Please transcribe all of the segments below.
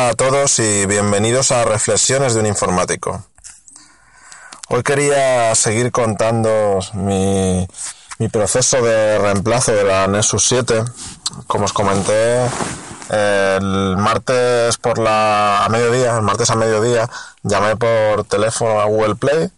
Hola a todos y bienvenidos a Reflexiones de un Informático. Hoy quería seguir contando mi, proceso de reemplazo de la Nexus 7. Como os comenté, el martes por la a mediodía, el martes a mediodía, llamé por teléfono a Google Play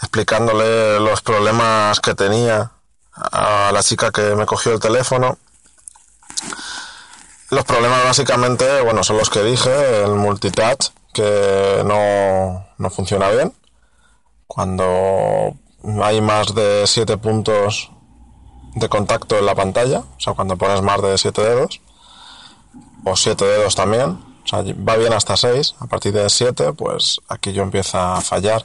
explicándole los problemas que tenía a la chica que me cogió el teléfono los problemas básicamente, bueno, son los que dije, el multitouch, que no, no funciona bien. Cuando hay más de 7 puntos de contacto en la pantalla, o sea, cuando pones más de 7 dedos, o 7 dedos también, o sea, va bien hasta 6, a partir de 7, pues aquí yo empieza a fallar.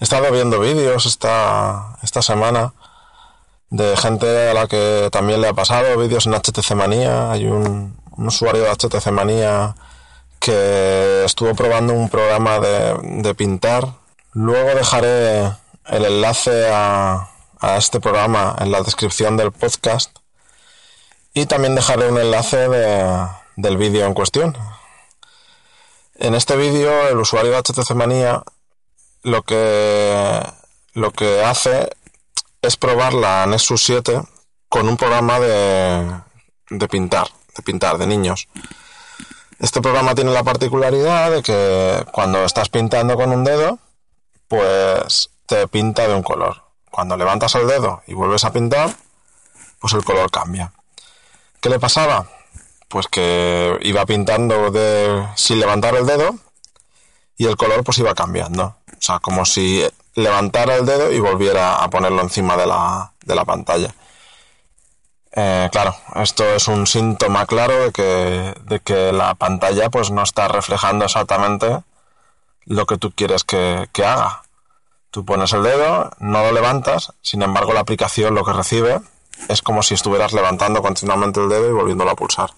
He estado viendo vídeos esta, esta semana de gente a la que también le ha pasado, vídeos en HTC Manía, hay un, un usuario de HTC Manía que estuvo probando un programa de, pintar. Luego dejaré el enlace a, este programa en la descripción del podcast y también dejaré un enlace del vídeo en cuestión. En este vídeo el usuario de HTC Manía lo que, lo que hace es probar la Nexus 7 con un programa de, de pintar de pintar de niños. Este programa tiene la particularidad de que cuando estás pintando con un dedo, pues te pinta de un color. Cuando levantas el dedo y vuelves a pintar, pues el color cambia. ¿Qué le pasaba? Pues que iba pintando de, sin levantar el dedo y el color pues iba cambiando. O sea, como si levantara el dedo y volviera a ponerlo encima de la, de la pantalla. Eh, claro, esto es un síntoma claro de que, de que la pantalla pues no está reflejando exactamente lo que tú quieres que, que haga. Tú pones el dedo, no lo levantas, sin embargo la aplicación lo que recibe es como si estuvieras levantando continuamente el dedo y volviéndolo a pulsar.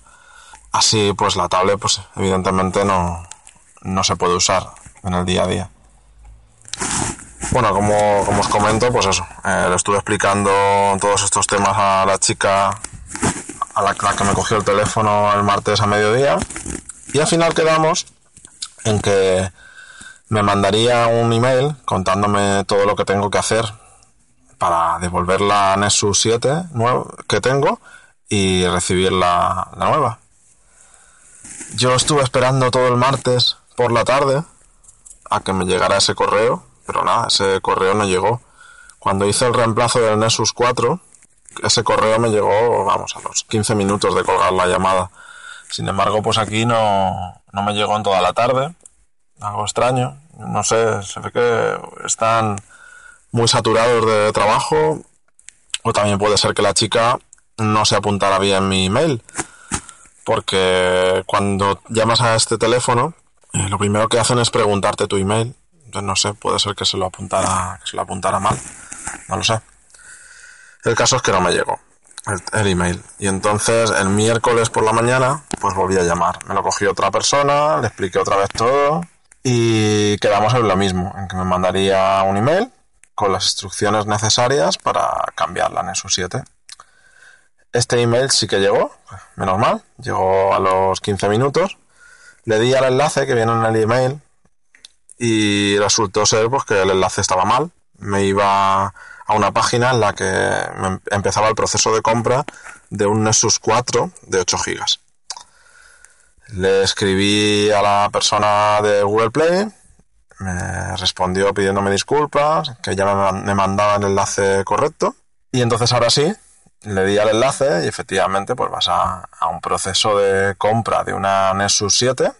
Así pues la tablet pues evidentemente no, no se puede usar en el día a día. Bueno, como, os comento, pues eso, eh, le estuve explicando todos estos temas a la chica a la, que me cogió el teléfono el martes a mediodía y al final quedamos en que me mandaría un email contándome todo lo que tengo que hacer para devolver la Nexus 7 que tengo y recibir la, la nueva. Yo estuve esperando todo el martes por la tarde a que me llegara ese correo pero nada, ese correo no llegó. Cuando hice el reemplazo del Nexus 4, ese correo me llegó, vamos, a los 15 minutos de colgar la llamada. Sin embargo, pues aquí no, no me llegó en toda la tarde. Algo extraño. No sé, se ve que están muy saturados de trabajo. O también puede ser que la chica no se apuntara bien mi email. Porque cuando llamas a este teléfono, eh, lo primero que hacen es preguntarte tu email no sé, puede ser que se lo apuntara, que se lo apuntara mal. No lo sé. El caso es que no me llegó el, email. Y entonces el miércoles por la mañana, pues volví a llamar. Me lo cogió otra persona, le expliqué otra vez todo y quedamos en lo mismo, en que me mandaría un email con las instrucciones necesarias para cambiar la Nexus 7. Este email sí que llegó, menos mal, llegó a los 15 minutos. Le di al enlace que viene en el email y resultó ser pues, que el enlace estaba mal. Me iba a una página en la que empezaba el proceso de compra de un Nexus 4 de 8 GB. Le escribí a la persona de Google Play, me respondió pidiéndome disculpas, que ya me mandaba el enlace correcto. Y entonces ahora sí, le di al enlace y efectivamente pues vas a, a un proceso de compra de una Nexus 7,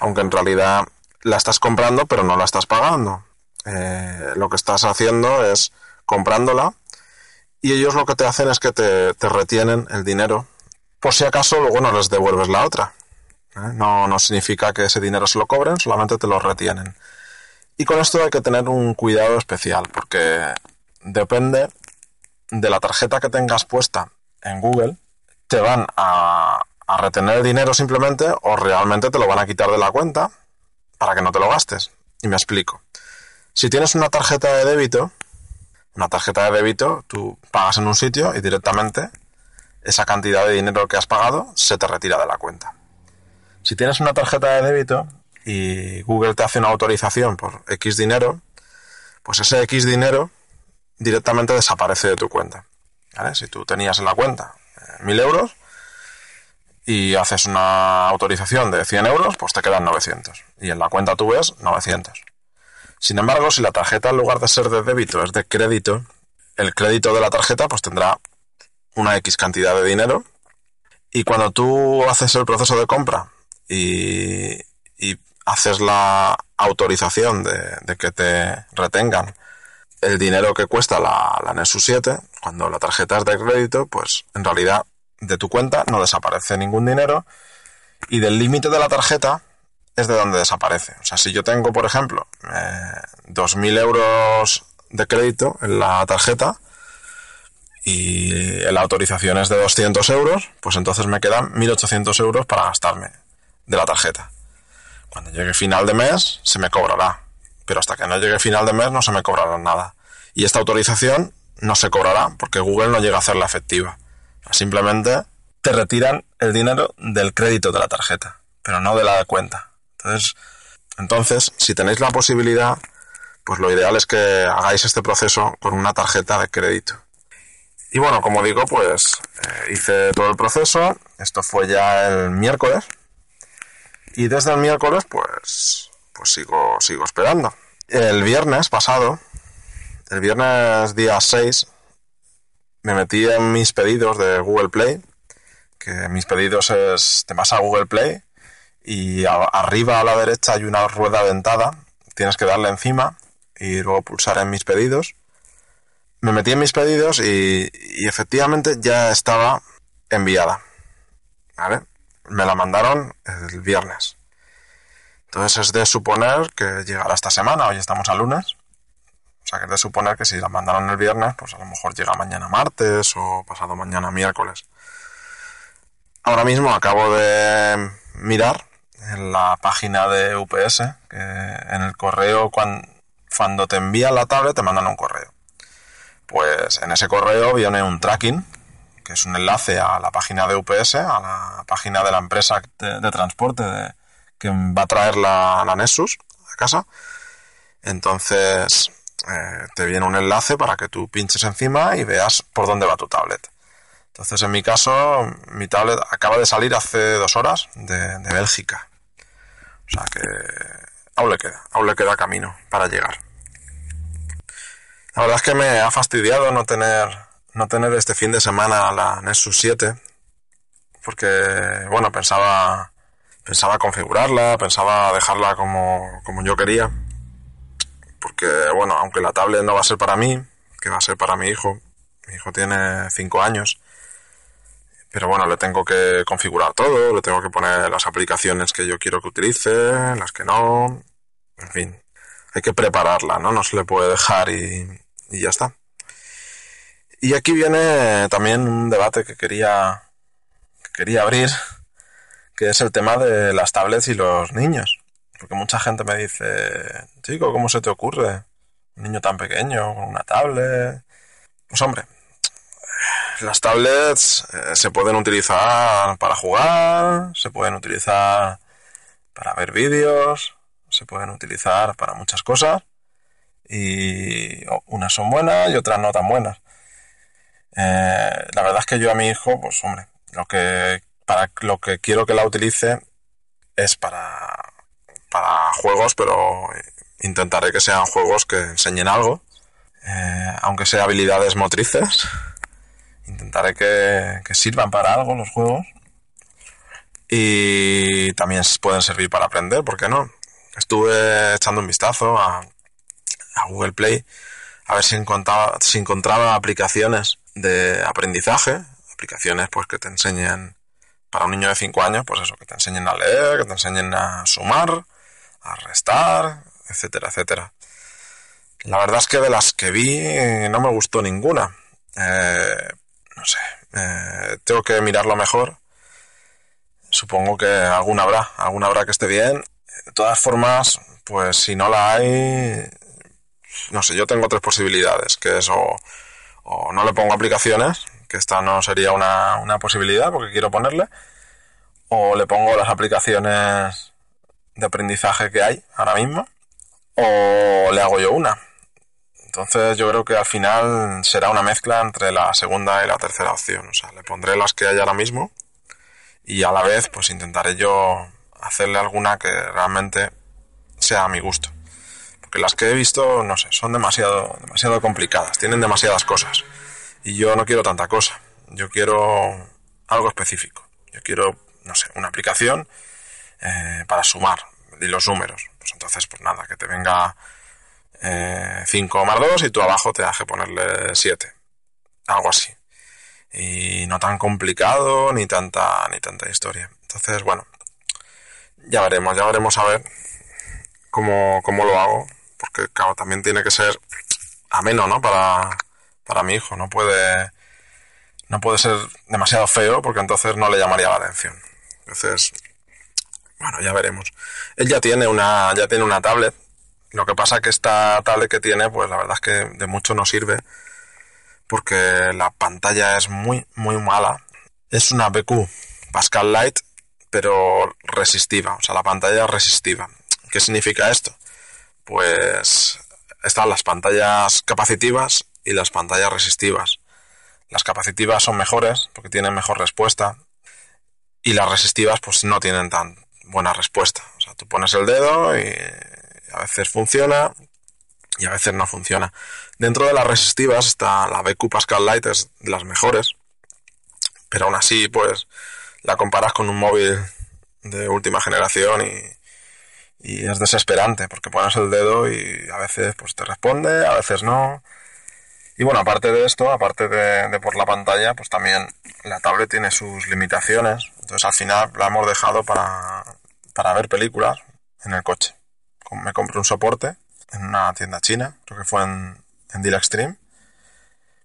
aunque en realidad la estás comprando pero no la estás pagando. Eh, lo que estás haciendo es comprándola y ellos lo que te hacen es que te, retienen el dinero por si acaso luego no les devuelves la otra. ¿eh? No, no significa que ese dinero se lo cobren, solamente te lo retienen. Y con esto hay que tener un cuidado especial porque depende de la tarjeta que tengas puesta en Google, te van a, a retener el dinero simplemente o realmente te lo van a quitar de la cuenta para que no te lo gastes. Y me explico. Si tienes una tarjeta de débito, una tarjeta de débito, tú pagas en un sitio y directamente esa cantidad de dinero que has pagado se te retira de la cuenta. Si tienes una tarjeta de débito y Google te hace una autorización por X dinero, pues ese X dinero directamente desaparece de tu cuenta. Si tú tenías en la cuenta eh, mil euros y haces una autorización de 100 euros, pues te quedan 900. Y en la cuenta tú ves 900. Sin embargo, si la tarjeta en lugar de ser de débito es de crédito, el crédito de la tarjeta pues tendrá una X cantidad de dinero y cuando tú haces el proceso de compra y, haces la autorización de, que te retengan el dinero que cuesta la, la Nexus 7, cuando la tarjeta es de crédito, pues en realidad de tu cuenta no desaparece ningún dinero y del límite de la tarjeta es de donde desaparece. O sea, si yo tengo, por ejemplo, eh, 2.000 euros de crédito en la tarjeta y la autorización es de 200 euros, pues entonces me quedan 1.800 euros para gastarme de la tarjeta. Cuando llegue final de mes se me cobrará, pero hasta que no llegue final de mes no se me cobrará nada. Y esta autorización no se cobrará porque Google no llega a hacerla efectiva. Simplemente te retiran el dinero del crédito de la tarjeta, pero no de la cuenta. Entonces, entonces, si tenéis la posibilidad, pues lo ideal es que hagáis este proceso con una tarjeta de crédito. Y bueno, como digo, pues eh, hice todo el proceso. Esto fue ya el miércoles. Y desde el miércoles, pues, pues sigo, sigo esperando. El viernes pasado, el viernes día 6, me metí en mis pedidos de Google Play. Que mis pedidos es, te vas a Google Play y arriba a la derecha hay una rueda dentada, tienes que darle encima y luego pulsar en mis pedidos. Me metí en mis pedidos y, efectivamente ya estaba enviada. ¿Vale? Me la mandaron el viernes. Entonces es de suponer que llegará esta semana, hoy estamos a lunes. O sea que es de suponer que si la mandaron el viernes, pues a lo mejor llega mañana martes o pasado mañana miércoles. Ahora mismo acabo de mirar en la página de UPS, que en el correo, cuando, te envían la tablet, te mandan un correo. Pues en ese correo viene un tracking, que es un enlace a la página de UPS, a la página de la empresa de, transporte que va a traer la, la, Nexus a casa. Entonces eh, te viene un enlace para que tú pinches encima y veas por dónde va tu tablet. Entonces, en mi caso, mi tablet acaba de salir hace dos horas de Bélgica. O sea que aún le queda, aún le queda camino para llegar. La verdad es que me ha fastidiado no tener, no tener este fin de semana la Nexus 7, porque, bueno, pensaba, pensaba configurarla, pensaba dejarla como, como yo quería, porque, bueno, aunque la tablet no va a ser para mí, que va a ser para mi hijo, mi hijo tiene 5 años, pero bueno, le tengo que configurar todo, le tengo que poner las aplicaciones que yo quiero que utilice, las que no, en fin, hay que prepararla, ¿no? No se le puede dejar y, ya está. Y aquí viene también un debate que quería, que quería abrir, que es el tema de las tablets y los niños. Porque mucha gente me dice, chico, ¿cómo se te ocurre? Un niño tan pequeño con una tablet. Pues hombre, las tablets eh, se pueden utilizar para jugar, se pueden utilizar para ver vídeos, se pueden utilizar para muchas cosas y unas son buenas y otras no tan buenas. Eh, la verdad es que yo a mi hijo, pues hombre, lo que para lo que quiero que la utilice es para para juegos, pero intentaré que sean juegos que enseñen algo, eh, aunque sea habilidades motrices intentaré que, sirvan para algo los juegos. Y también pueden servir para aprender, ¿por qué no? Estuve echando un vistazo a, Google Play a ver si encontraba, si encontraba aplicaciones de aprendizaje, aplicaciones pues que te enseñen para un niño de 5 años, pues eso, que te enseñen a leer, que te enseñen a sumar, a restar, etcétera, etcétera. La verdad es que de las que vi no me gustó ninguna. Eh, no sé, eh, tengo que mirarlo mejor. Supongo que alguna habrá, alguna habrá que esté bien. De todas formas, pues si no la hay, no sé, yo tengo tres posibilidades, que es o, no le pongo aplicaciones, que esta no sería una, una posibilidad porque quiero ponerle, o le pongo las aplicaciones de aprendizaje que hay ahora mismo, o le hago yo una. Entonces yo creo que al final será una mezcla entre la segunda y la tercera opción. O sea, le pondré las que hay ahora mismo y a la vez pues intentaré yo hacerle alguna que realmente sea a mi gusto. Porque las que he visto, no sé, son demasiado, demasiado complicadas, tienen demasiadas cosas. Y yo no quiero tanta cosa. Yo quiero algo específico. Yo quiero, no sé, una aplicación eh, para sumar y los números. Pues entonces, pues nada, que te venga 5 eh, más 2 y tú abajo te que ponerle 7. Algo así. Y no tan complicado ni tanta, ni tanta historia. Entonces, bueno, ya veremos, ya veremos a ver cómo, cómo lo hago. Porque, claro, también tiene que ser ameno, ¿no? Para, para mi hijo. No puede, no puede ser demasiado feo porque entonces no le llamaría la atención. Entonces, bueno, ya veremos. Él ya tiene una, ya tiene una tablet lo que pasa que esta tablet que tiene, pues la verdad es que de mucho no sirve porque la pantalla es muy, muy mala. Es una BQ Pascal Lite, pero resistiva, o sea, la pantalla es resistiva. ¿Qué significa esto? Pues están las pantallas capacitivas y las pantallas resistivas. Las capacitivas son mejores porque tienen mejor respuesta y las resistivas pues no tienen tan buena respuesta. O sea, tú pones el dedo y a veces funciona y a veces no funciona. Dentro de las resistivas está la BQ Pascal Lite, es de las mejores, pero aún así, pues la comparas con un móvil de última generación y, y es desesperante porque pones el dedo y a veces pues te responde, a veces no. Y bueno, aparte de esto, aparte de, por la pantalla, pues también la tablet tiene sus limitaciones. Entonces al final la hemos dejado para, para ver películas en el coche me compré un soporte en una tienda china, creo que fue en, en Extreme.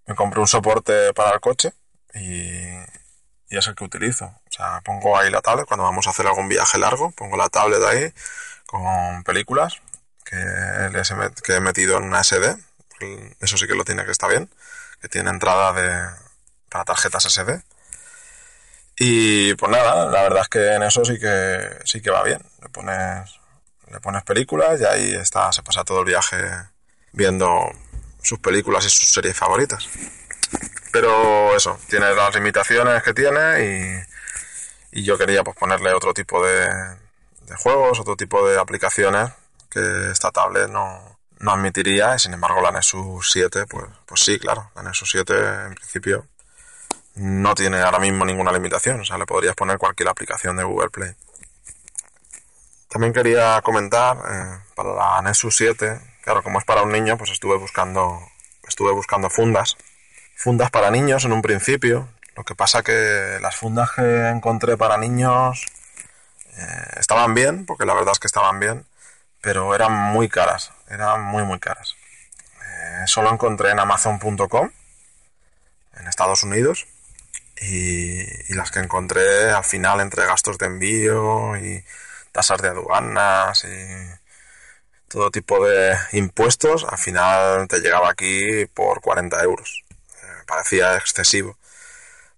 Me compré un soporte para el coche y, es el que utilizo. O sea, pongo ahí la tablet cuando vamos a hacer algún viaje largo, pongo la tablet ahí con películas que, que he metido en una SD. Eso sí que lo tiene que estar bien, que tiene entrada de, para tarjetas SD. Y pues nada, la verdad es que en eso sí que sí que va bien. Le pones le pones películas y ahí está, se pasa todo el viaje viendo sus películas y sus series favoritas. Pero eso, tiene las limitaciones que tiene y, y yo quería pues ponerle otro tipo de, de, juegos, otro tipo de aplicaciones que esta tablet no, no admitiría y sin embargo la Nexus 7 pues, pues sí, claro, la Nexus 7 en principio no tiene ahora mismo ninguna limitación, o sea, le podrías poner cualquier aplicación de Google Play. También quería comentar eh, para la Nexus 7, claro, como es para un niño, pues estuve buscando, estuve buscando fundas. Fundas para niños en un principio. Lo que pasa que las fundas que encontré para niños eh, estaban bien, porque la verdad es que estaban bien, pero eran muy caras, eran muy muy caras. Eh, solo encontré en Amazon.com en Estados Unidos y, las que encontré al final entre gastos de envío y tasas de aduanas y todo tipo de impuestos, al final te llegaba aquí por 40 euros. Eh, parecía excesivo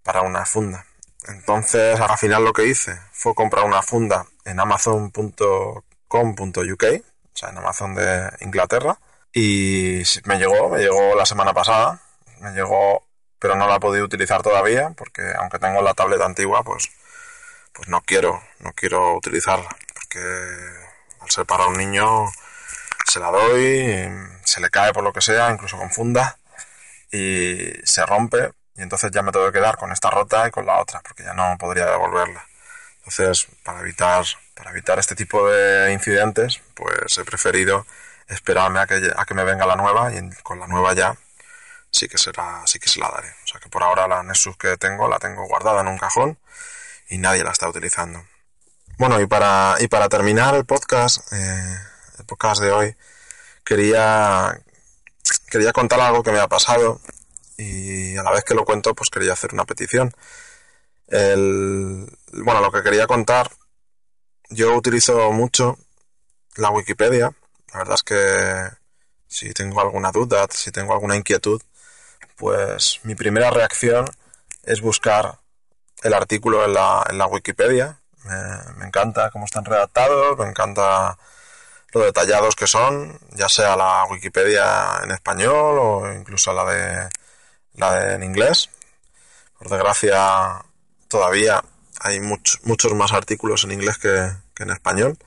para una funda. Entonces, al final lo que hice fue comprar una funda en amazon.com.uk, en Amazon de Inglaterra, y me llegó, me llegó la semana pasada, me llegó, pero no la he podido utilizar todavía, porque aunque tengo la tableta antigua, pues pues no quiero, no quiero utilizarla, porque al ser para un niño se la doy, se le cae por lo que sea, incluso con funda, y se rompe, y entonces ya me tengo que quedar con esta rota y con la otra, porque ya no podría devolverla. Entonces, para evitar, para evitar este tipo de incidentes, pues he preferido esperarme a que, a que me venga la nueva y con la nueva ya sí que será, sí que se la daré. O sea que por ahora la Nexus que tengo la tengo guardada en un cajón y nadie la está utilizando. Bueno, y para, y para terminar el podcast, eh, el podcast de hoy, quería, quería contar algo que me ha pasado y a la vez que lo cuento, pues quería hacer una petición. El, bueno, lo que quería contar, yo utilizo mucho la Wikipedia. La verdad es que si tengo alguna duda, si tengo alguna inquietud, pues mi primera reacción es buscar el artículo en la, en la Wikipedia, me encanta cómo están redactados, me encanta lo detallados que son, ya sea la Wikipedia en español o incluso la de la de en inglés. Por desgracia, todavía hay muchos más artículos en inglés que, que, en español.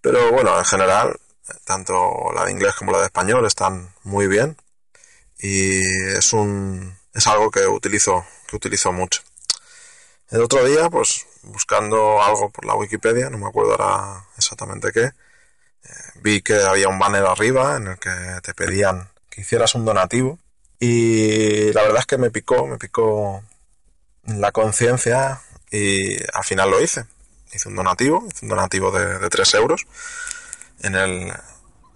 Pero bueno, en general, tanto la de inglés como la de español están muy bien. Y es un es algo que utilizo, que utilizo mucho. El otro día, pues buscando algo por la Wikipedia, no me acuerdo ahora exactamente qué, eh, vi que había un banner arriba en el que te pedían que hicieras un donativo y la verdad es que me picó, me picó la conciencia y al final lo hice. Hice un donativo, hice un donativo de, de 3 euros. En el,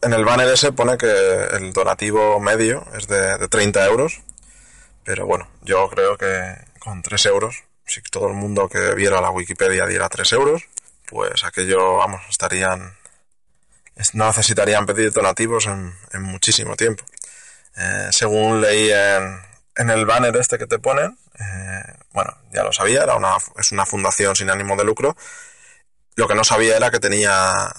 en el banner ese pone que el donativo medio es de, de 30 euros, pero bueno, yo creo que con 3 euros, si todo el mundo que viera la Wikipedia diera 3 euros, pues aquello, vamos, estarían no necesitarían pedir donativos en, muchísimo tiempo. Eh, según leí en, en, el banner este que te ponen, eh, bueno, ya lo sabía, era una, es una fundación sin ánimo de lucro. Lo que no sabía era que tenía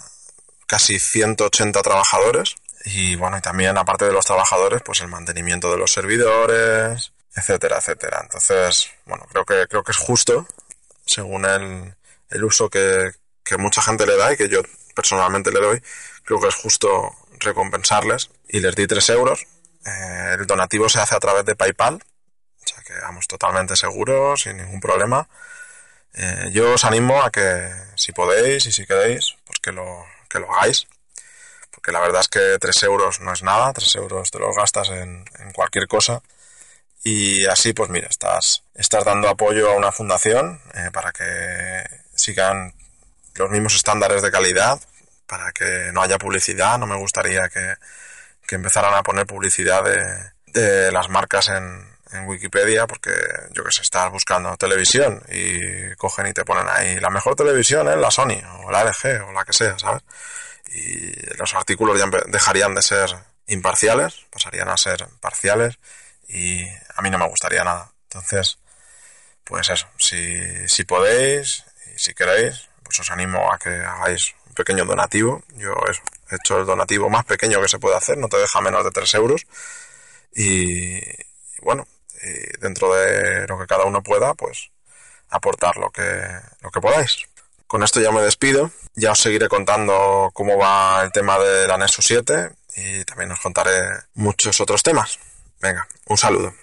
casi 180 trabajadores y bueno, y también aparte de los trabajadores, pues el mantenimiento de los servidores, etcétera, etcétera. Entonces, bueno, creo que, creo que es justo, según el, el uso que, que mucha gente le da y que yo personalmente le doy, creo que es justo recompensarles y les di 3 euros. Eh, el donativo se hace a través de PayPal, que vamos totalmente seguros, sin ningún problema. Eh, yo os animo a que si podéis y si queréis, pues que lo, que lo hagáis. Porque la verdad es que 3 euros no es nada, 3 euros te los gastas en, en cualquier cosa. Y así, pues mira, estás, estás dando apoyo a una fundación eh, para que sigan los mismos estándares de calidad para que no haya publicidad. No me gustaría que, que empezaran a poner publicidad de, de las marcas en, en, Wikipedia porque yo que sé, estás buscando televisión y cogen y te ponen ahí la mejor televisión es la Sony o la LG o la que sea, ¿sabes? Y los artículos ya dejarían de ser imparciales, pasarían a ser parciales y a mí no me gustaría nada. Entonces, pues eso, si, si podéis y si queréis, pues os animo a que hagáis un pequeño donativo. Yo he hecho el donativo más pequeño que se puede hacer, no te deja menos de 3 euros. Y, bueno, dentro de lo que cada uno pueda, pues aportar lo que, lo que podáis. Con esto ya me despido. Ya os seguiré contando cómo va el tema del anexo 7 y también os contaré muchos otros temas. Venga, un saludo.